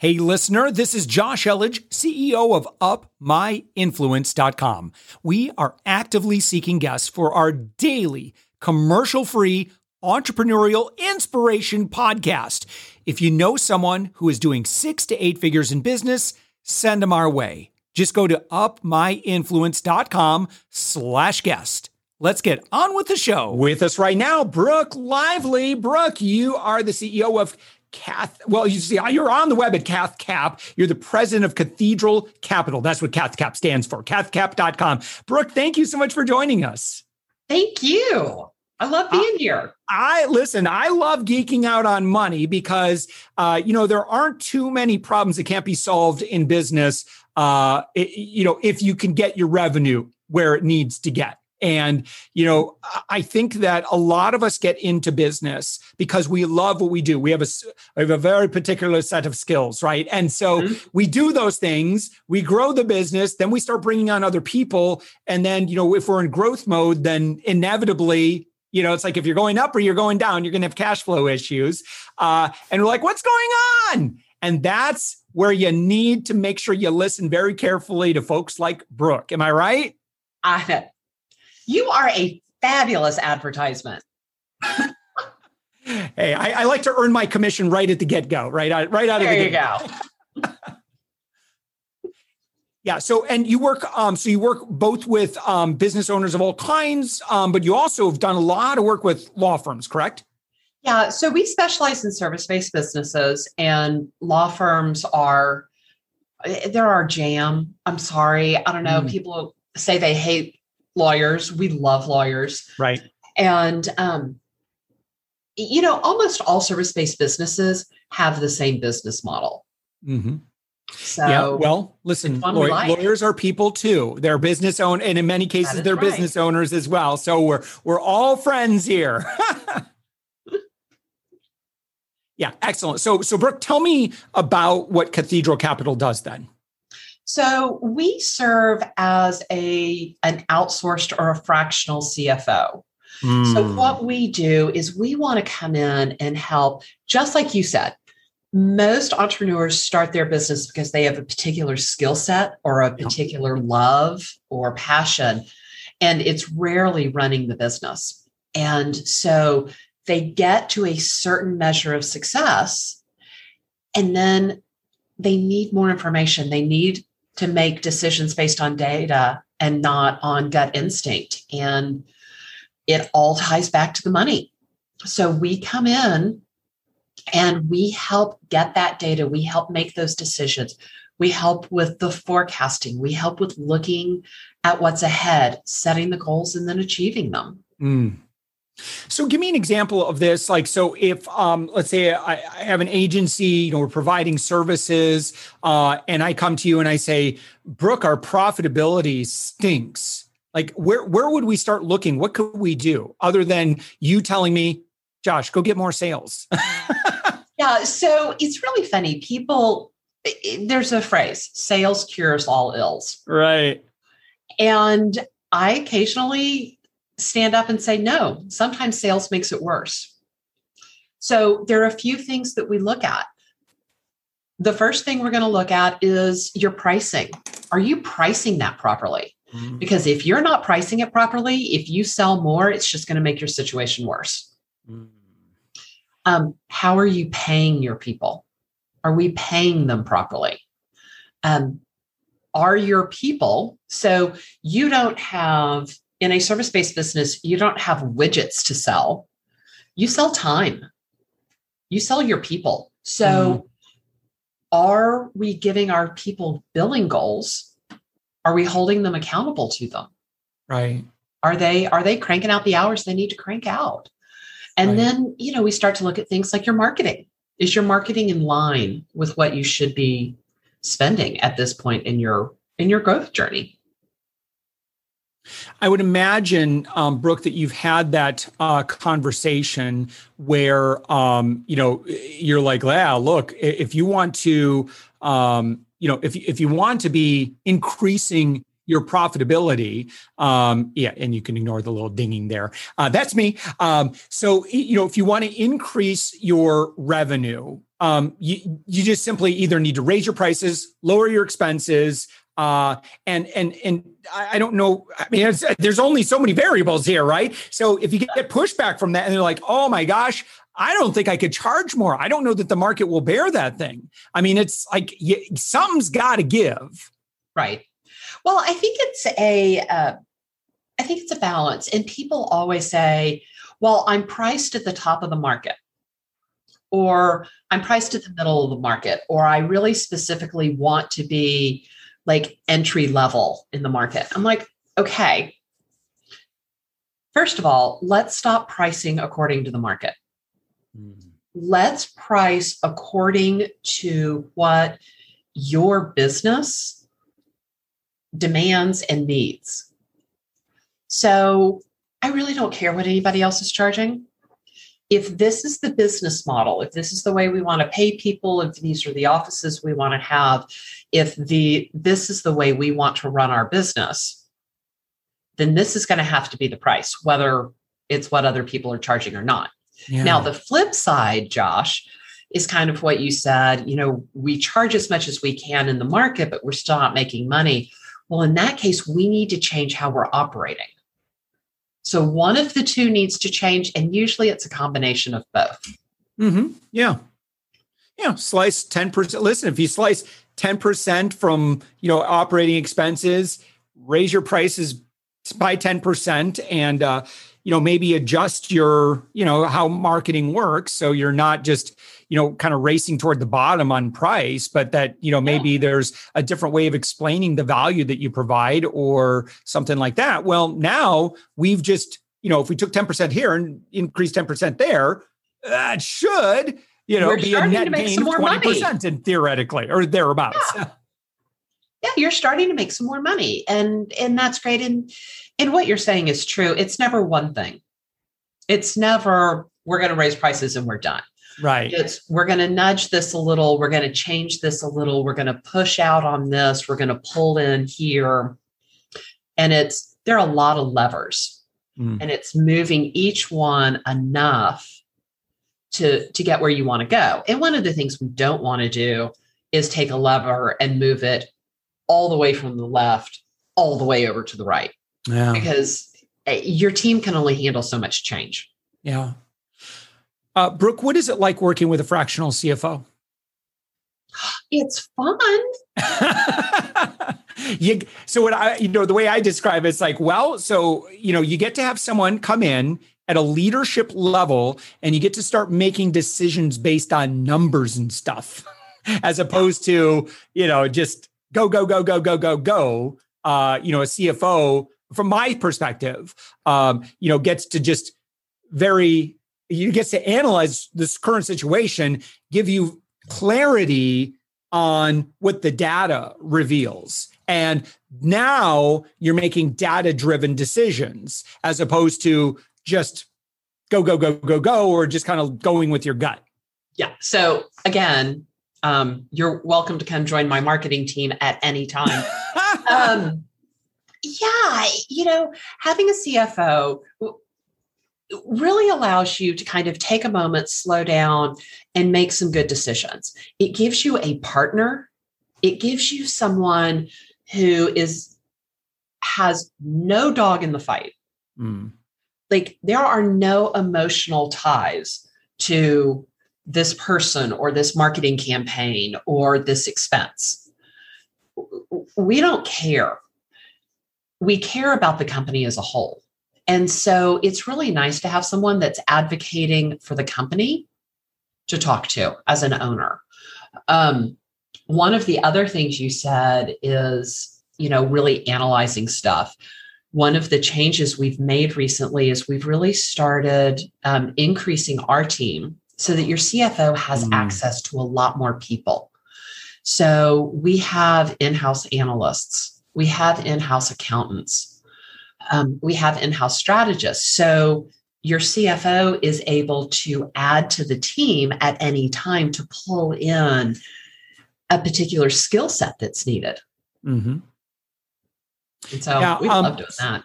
Hey, listener, this is Josh Elledge, CEO of UpMyInfluence.com. We are actively seeking guests for our daily commercial free entrepreneurial inspiration podcast. If you know someone who is doing six to eight figures in business, send them our way. Just go to upmyinfluence.com slash guest. Let's get on with the show. With us right now, Brooke Lively. Brooke, you are the CEO of Cath. Well, you see, you're on the web at Cath Cap. You're the president of Cathedral Capital. That's what Cath Cap stands for. CathCap.com. Brooke, thank you so much for joining us. Thank you. I love being here. I listen. I love geeking out on money because uh, you know there aren't too many problems that can't be solved in business. Uh, it, you know, if you can get your revenue where it needs to get. And, you know, I think that a lot of us get into business because we love what we do. We have a, we have a very particular set of skills, right? And so mm-hmm. we do those things, we grow the business, then we start bringing on other people. And then, you know, if we're in growth mode, then inevitably, you know, it's like if you're going up or you're going down, you're going to have cash flow issues. Uh, and we're like, what's going on? And that's where you need to make sure you listen very carefully to folks like Brooke. Am I right? I you are a fabulous advertisement. hey, I, I, like to earn my commission right at the get go, right out, right out there of the. There you go. yeah. So, and you work, um, so you work both with um, business owners of all kinds, um, but you also have done a lot of work with law firms, correct? Yeah. So we specialize in service based businesses, and law firms are. There are jam. I'm sorry. I don't know. Mm. People say they hate lawyers. We love lawyers. Right. And, um, you know, almost all service based businesses have the same business model. Mm-hmm. So, yeah, well, listen, law- like. lawyers are people too. They're business own, and in many cases, they're right. business owners as well. So we're we're all friends here. yeah, excellent. So, so Brooke, tell me about what Cathedral Capital does then. So we serve as a an outsourced or a fractional CFO. Mm. So hmm. what we do is we want to come in and help, just like you said. Most entrepreneurs start their business because they have a particular skill set or a particular love or passion, and it's rarely running the business. And so they get to a certain measure of success, and then they need more information. They need to make decisions based on data and not on gut instinct. And it all ties back to the money. So we come in and we help get that data. We help make those decisions. We help with the forecasting. We help with looking at what's ahead, setting the goals, and then achieving them. Mm. So give me an example of this. Like, so if, um, let's say I, I have an agency, you know, we're providing services, uh, and I come to you and I say, Brooke, our profitability stinks. Like, where, where would we start looking? What could we do other than you telling me, Josh, go get more sales? yeah. So it's really funny. People, there's a phrase, sales cures all ills. Right. And I occasionally stand up and say, no, sometimes sales makes it worse. So there are a few things that we look at. The first thing we're going to look at is your pricing. Are you pricing that properly? Mm-hmm. Because if you're not pricing it properly, if you sell more, it's just going to make your situation worse. Mm-hmm. Um, how are you paying your people? Are we paying them properly? Um, are your people so you don't have in a service based business, you don't have widgets to sell, you sell time, you sell your people. So, mm. are we giving our people billing goals? Are we holding them accountable to them? Right. Are they are they cranking out the hours they need to crank out? And right. then, you know, we start to look at things like your marketing. Is your marketing in line with what you should be spending at this point in your in your growth journey? I would imagine, um, Brooke, that you've had that uh, conversation where, um, you know, you're like, yeah, look, if you want to, um, you know, if, if you want to be increasing your profitability, um, yeah, and you can ignore the little dinging there. Uh, that's me. Um, so, you know, if you want to increase your revenue, um, you you just simply either need to raise your prices, lower your expenses, uh, and and and I don't know. I mean, there's only so many variables here, right? So if you get pushback from that, and they're like, "Oh my gosh, I don't think I could charge more. I don't know that the market will bear that thing." I mean, it's like you, something's got to give, right? Well, I think it's a, uh, I think it's a balance, and people always say, "Well, I'm priced at the top of the market." or I'm priced at the middle of the market, or I really specifically want to be like entry level in the market. I'm like, okay, first of all, let's stop pricing according to the market. Mm-hmm. Let's price according to what your business demands and needs. So I really don't care what anybody else is charging if this is the business model, if this is the way we want to pay people, if these are the offices we want to have, if the this is the way we want to run our business, then this is going to have to be the price, whether it's what other people are charging or not. Yeah. Now, the flip side, Josh, is kind of what you said. You know, we charge as much as we can in the market, but we're still not making money. Well, in that case, we need to change how we're operating. So one of the two needs to change, and usually it's a combination of both. Mm-hmm. Yeah. Yeah. Slice 10%. Listen, if you slice 10% from, you know, operating expenses, raise your prices by 10% and, uh, you know, maybe adjust your, you know, how marketing works. So you're not just, you know, kind of racing toward the bottom on price, but that, you know, maybe yeah. there's a different way of explaining the value that you provide or something like that. Well, now we've just, you know, if we took 10% here and increased 10% there, that should, you know, We're be a net gain of 20% money. in theoretically or thereabouts. Yeah. yeah, you're starting to make some more money. And and that's great. And and what you're saying is true. It's never one thing. It's never we're going to raise prices and we're done. Right. It's we're going to nudge this a little, we're going to change this a little, we're going to push out on this, we're going to pull in here. And it's there are a lot of levers. Mm. And it's moving each one enough to to get where you want to go. And one of the things we don't want to do is take a lever and move it all the way from the left all the way over to the right. Yeah. Because eh, your team can only handle so much change. Yeah. Uh, Brooke, what is it like working with a fractional CFO? It's fun. you, so what I, you know, the way I describe it, it's like, well, so you know, you get to have someone come in at a leadership level, and you get to start making decisions based on numbers and stuff, as opposed to you know just go go go go go go go. Uh, you know, a CFO, from my perspective, um, you know, gets to just very he gets to analyze this current situation, give you clarity on what the data reveals. And now you're making data driven decisions as opposed to just go, go, go, go, go, or just kind of going with your gut. Yeah. So again, um, you're welcome to come join my marketing team at any time. um, yeah, you know, having a CFO, really allows you to kind of take a moment, slow down, and make some good decisions. It gives you a partner, it gives you someone who is has no dog in the fight. Mm. Like there are no emotional ties to this person or this marketing campaign or this expense. We don't care. We care about the company as a whole. And so it's really nice to have someone that's advocating for the company to talk to as an owner. Um, one of the other things you said is, you know, really analyzing stuff. One of the changes we've made recently is we've really started um, increasing our team so that your CFO has mm. access to a lot more people. So we have in house analysts, we have in house accountants, um, we have in-house strategists so your cfo is able to add to the team at any time to pull in a particular skill set that's needed mm-hmm. and so we um, love doing that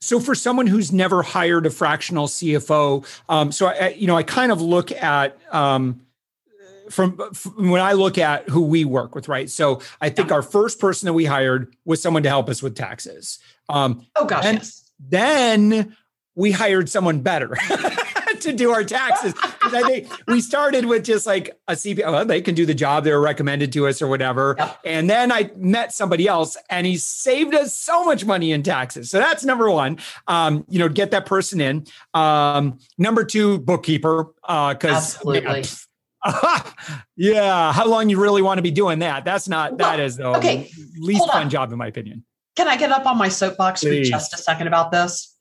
so for someone who's never hired a fractional CFO, um, so I, you know, I kind of look at um, from, from, when I look at who we work with, right? So I think yeah. our first person that we hired was someone to help us with taxes. Um, oh gosh, and yes. Then we hired someone better. to do our taxes. I think we started with just like a CPA. Well, they can do the job. They were recommended to us or whatever. Yep. And then I met somebody else and he saved us so much money in taxes. So that's number one. Um, you know, get that person in. Um, number two, bookkeeper. Uh, cause absolutely. yeah. How long you really want to be doing that? That's not, well, that is the okay. least fun job in my opinion. Can I get up on my soapbox Please. for just a second about this?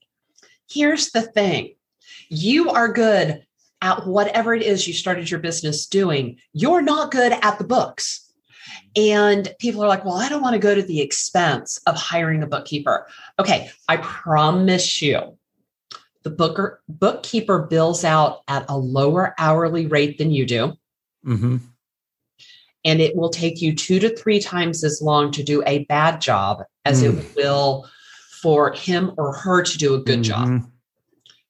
Here's the thing you are good at whatever it is you started your business doing. You're not good at the books. And people are like, well, I don't want to go to the expense of hiring a bookkeeper. Okay, I promise you, the booker, bookkeeper bills out at a lower hourly rate than you do. Mm-hmm. And it will take you two to three times as long to do a bad job as mm. it will for him or her to do a good mm-hmm. job.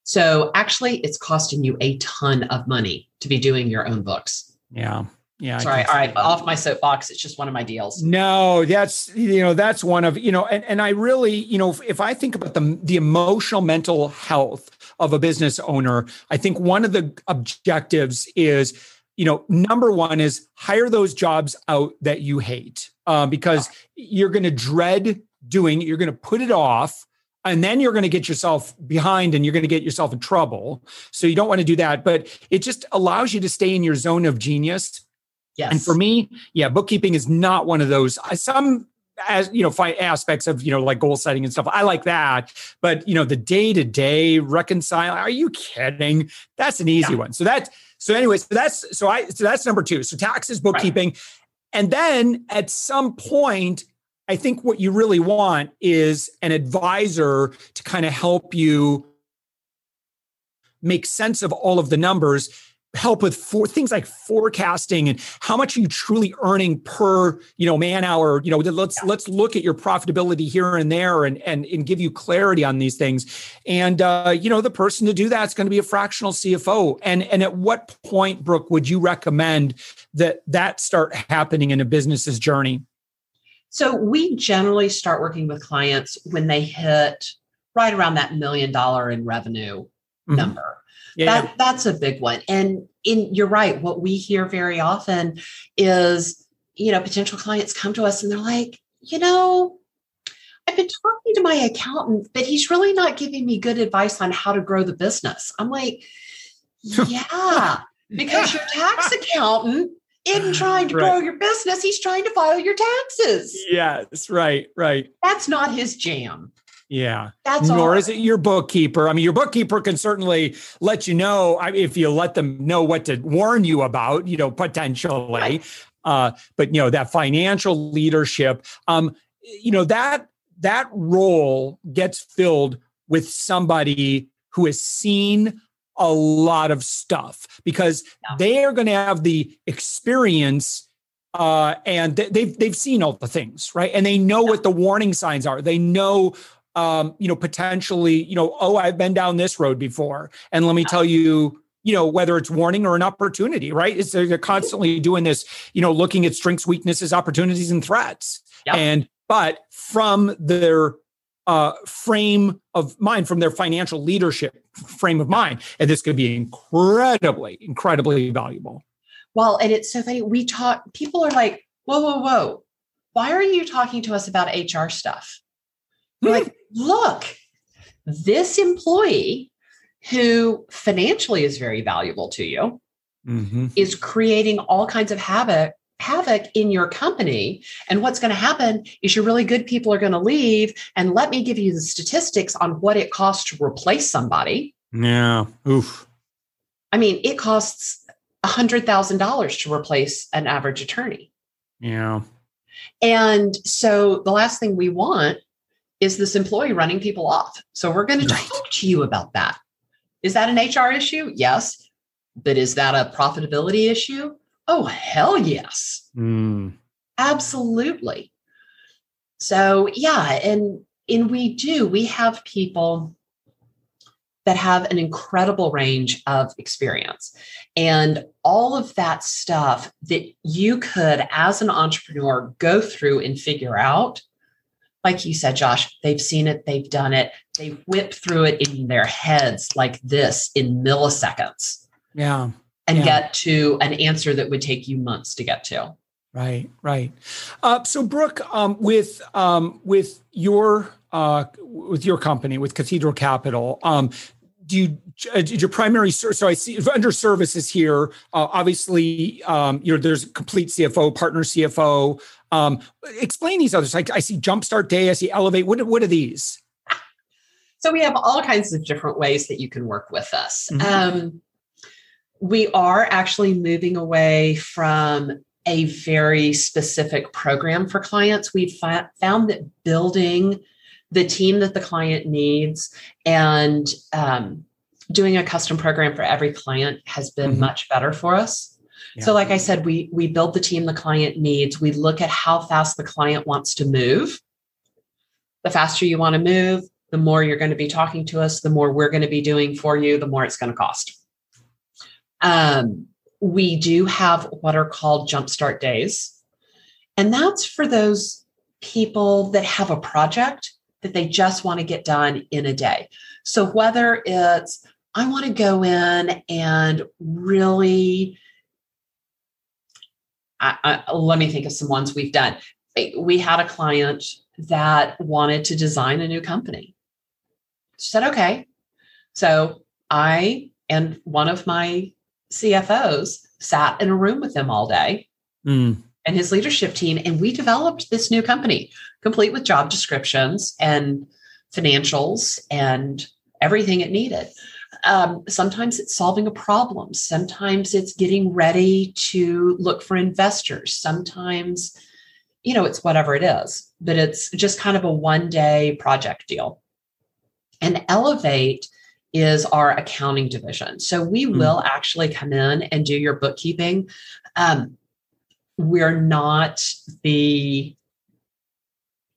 So actually, it's costing you a ton of money to be doing your own books. Yeah. Yeah. Sorry. All right. Off my soapbox. It's just one of my deals. No, that's, you know, that's one of, you know, and, and I really, you know, if, if I think about the, the emotional mental health of a business owner, I think one of the objectives is, you know, number one is hire those jobs out that you hate um, because you're going to dread doing it. You're going to put it off and then you're going to get yourself behind and you're going to get yourself in trouble. So you don't want to do that, but it just allows you to stay in your zone of genius. Yes. And for me, yeah, bookkeeping is not one of those. Some as you know, aspects of you know like goal setting and stuff. I like that, but you know the day to day reconcile. Are you kidding? That's an easy yeah. one. So that so anyway, so that's so I so that's number two. So taxes, bookkeeping, right. and then at some point I think what you really want is an advisor to kind of help you make sense of all of the numbers help with for things like forecasting and how much are you truly earning per you know man hour you know let's yeah. let's look at your profitability here and there and and, and give you clarity on these things and uh, you know the person to do that is going to be a fractional cfo and and at what point brooke would you recommend that that start happening in a business's journey so we generally start working with clients when they hit right around that million dollar in revenue mm-hmm. number. Yeah. That, that's a big one. And in you're right, what we hear very often is, you know, potential clients come to us and they're like, you know, I've been talking to my accountant, but he's really not giving me good advice on how to grow the business. I'm like, yeah, because your tax accountant isn't trying to right. grow your business, he's trying to file your taxes. Yes, right, right. That's not his jam. Yeah. That's nor all. is it your bookkeeper. I mean, your bookkeeper can certainly let you know if you let them know what to warn you about, you know, potentially. Right. Uh, but you know, that financial leadership, um, you know, that that role gets filled with somebody who has seen a lot of stuff because yeah. they are going to have the experience uh, and they've they've seen all the things, right? And they know what the warning signs are. They know, um, you know, potentially, you know, oh, I've been down this road before, and let me tell you, you know, whether it's warning or an opportunity, right? It's they're constantly doing this, you know, looking at strengths, weaknesses, opportunities, and threats. And but from their uh, frame of mind, from their financial leadership frame of mind. And this could be incredibly, incredibly valuable. Well, and it's so funny. We talk, people are like, whoa, whoa, whoa. Why are you talking to us about HR stuff? We're like, look, this employee who financially is very valuable to you mm-hmm. is creating all kinds of havoc havoc in your company. And what's going to happen is your really good people are going to leave. And let me give you the statistics on what it costs to replace somebody. Yeah. Oof. I mean, it costs a $100,000 to replace an average attorney. Yeah. And so the last thing we want is this employee running people off. So we're going to talk to you about that. Is that an HR issue? Yes. But is that a profitability issue? Oh, hell yes. Mm. Absolutely. So, yeah. And, and we do, we have people that have an incredible range of experience. And all of that stuff that you could, as an entrepreneur, go through and figure out. Like you said, Josh, they've seen it, they've done it, they whip through it in their heads like this in milliseconds. Yeah. And yeah. get to an answer that would take you months to get to. Right, right. Uh, so, Brooke, um, with um, with your uh, with your company, with Cathedral Capital, um, do you uh, your primary so i see under services here uh, obviously um, you know there's complete cfo partner cfo um, explain these others like i see jumpstart day i see elevate what, what are these so we have all kinds of different ways that you can work with us mm-hmm. um, we are actually moving away from a very specific program for clients we've fi- found that building the team that the client needs and um, doing a custom program for every client has been mm-hmm. much better for us yeah. so like i said we we build the team the client needs we look at how fast the client wants to move the faster you want to move the more you're going to be talking to us the more we're going to be doing for you the more it's going to cost um, we do have what are called jumpstart days and that's for those people that have a project that they just want to get done in a day. So whether it's, I want to go in and really, I, I, let me think of some ones we've done. We had a client that wanted to design a new company. She said, okay. So I and one of my CFOs sat in a room with him all day. Mm and his leadership team. And we developed this new company, complete with job descriptions and financials and everything it needed. Um, sometimes it's solving a problem. Sometimes it's getting ready to look for investors. Sometimes, you know, it's whatever it is, but it's just kind of a one day project deal. And Elevate is our accounting division. So we mm. will actually come in and do your bookkeeping. Um, we're not the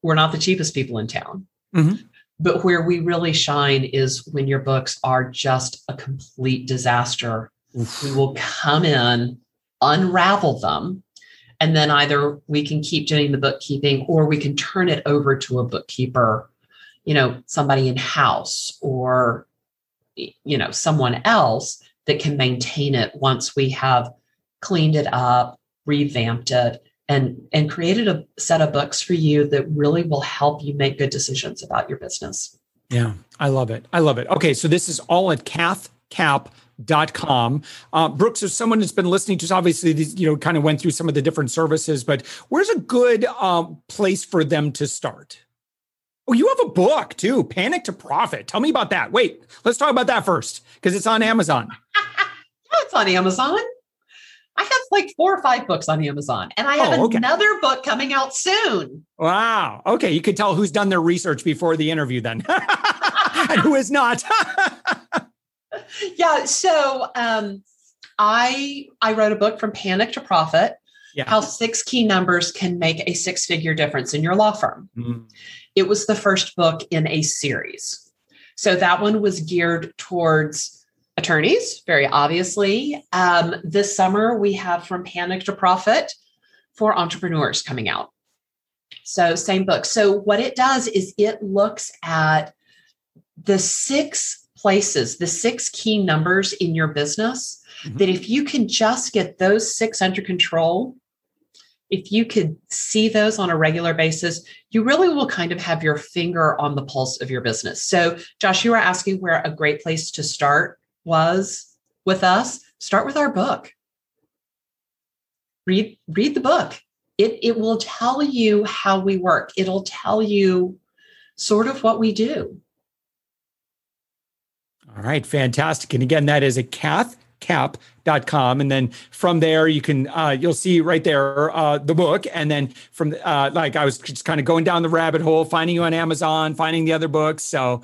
we're not the cheapest people in town. Mm-hmm. But where we really shine is when your books are just a complete disaster. Oof. We will come in, unravel them, and then either we can keep doing the bookkeeping or we can turn it over to a bookkeeper, you know, somebody in house or you know, someone else that can maintain it once we have cleaned it up, revamped it, and and created a set of books for you that really will help you make good decisions about your business. Yeah, I love it. I love it. Okay, so this is all at cathcap.com. Uh, Brooks, if someone that's been listening to us, obviously, you know, kind of went through some of the different services, but where's a good um, place for them to start? Oh, you have a book too, Panic to Profit. Tell me about that. Wait, let's talk about that first because it's on Amazon. yeah, it's on Amazon. I have like four or five books on Amazon, and I have oh, okay. another book coming out soon. Wow. Okay, you can tell who's done their research before the interview, then, and who is not. yeah. So, um, I I wrote a book from Panic to Profit. Yeah. How six key numbers can make a six figure difference in your law firm. Mm. It was the first book in a series. So that one was geared towards attorneys, very obviously. Um, this summer, we have From Panic to Profit for entrepreneurs coming out. So, same book. So, what it does is it looks at the six places, the six key numbers in your business mm-hmm. that if you can just get those six under control, if you could see those on a regular basis, you really will kind of have your finger on the pulse of your business. So, Josh, you were asking where a great place to start was with us, start with our book. Read read the book. It it will tell you how we work. It'll tell you sort of what we do. All right, fantastic. And again, that is a cathcap.com. And then from there, you can, uh, you'll see right there uh, the book. And then from, uh, like, I was just kind of going down the rabbit hole, finding you on Amazon, finding the other books. So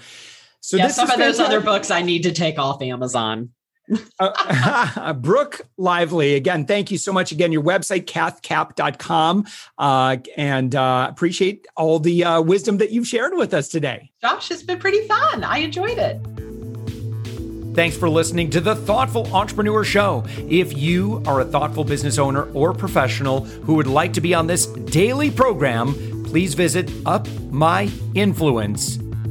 so yeah, some of those other books I need to take off Amazon. uh, Brooke Lively, again, thank you so much. Again, your website, cathcap.com. Uh, and uh, appreciate all the uh, wisdom that you've shared with us today. Josh, it's been pretty fun. I enjoyed it. Thanks for listening to the Thoughtful Entrepreneur Show. If you are a thoughtful business owner or professional who would like to be on this daily program, please visit upmyinfluence.com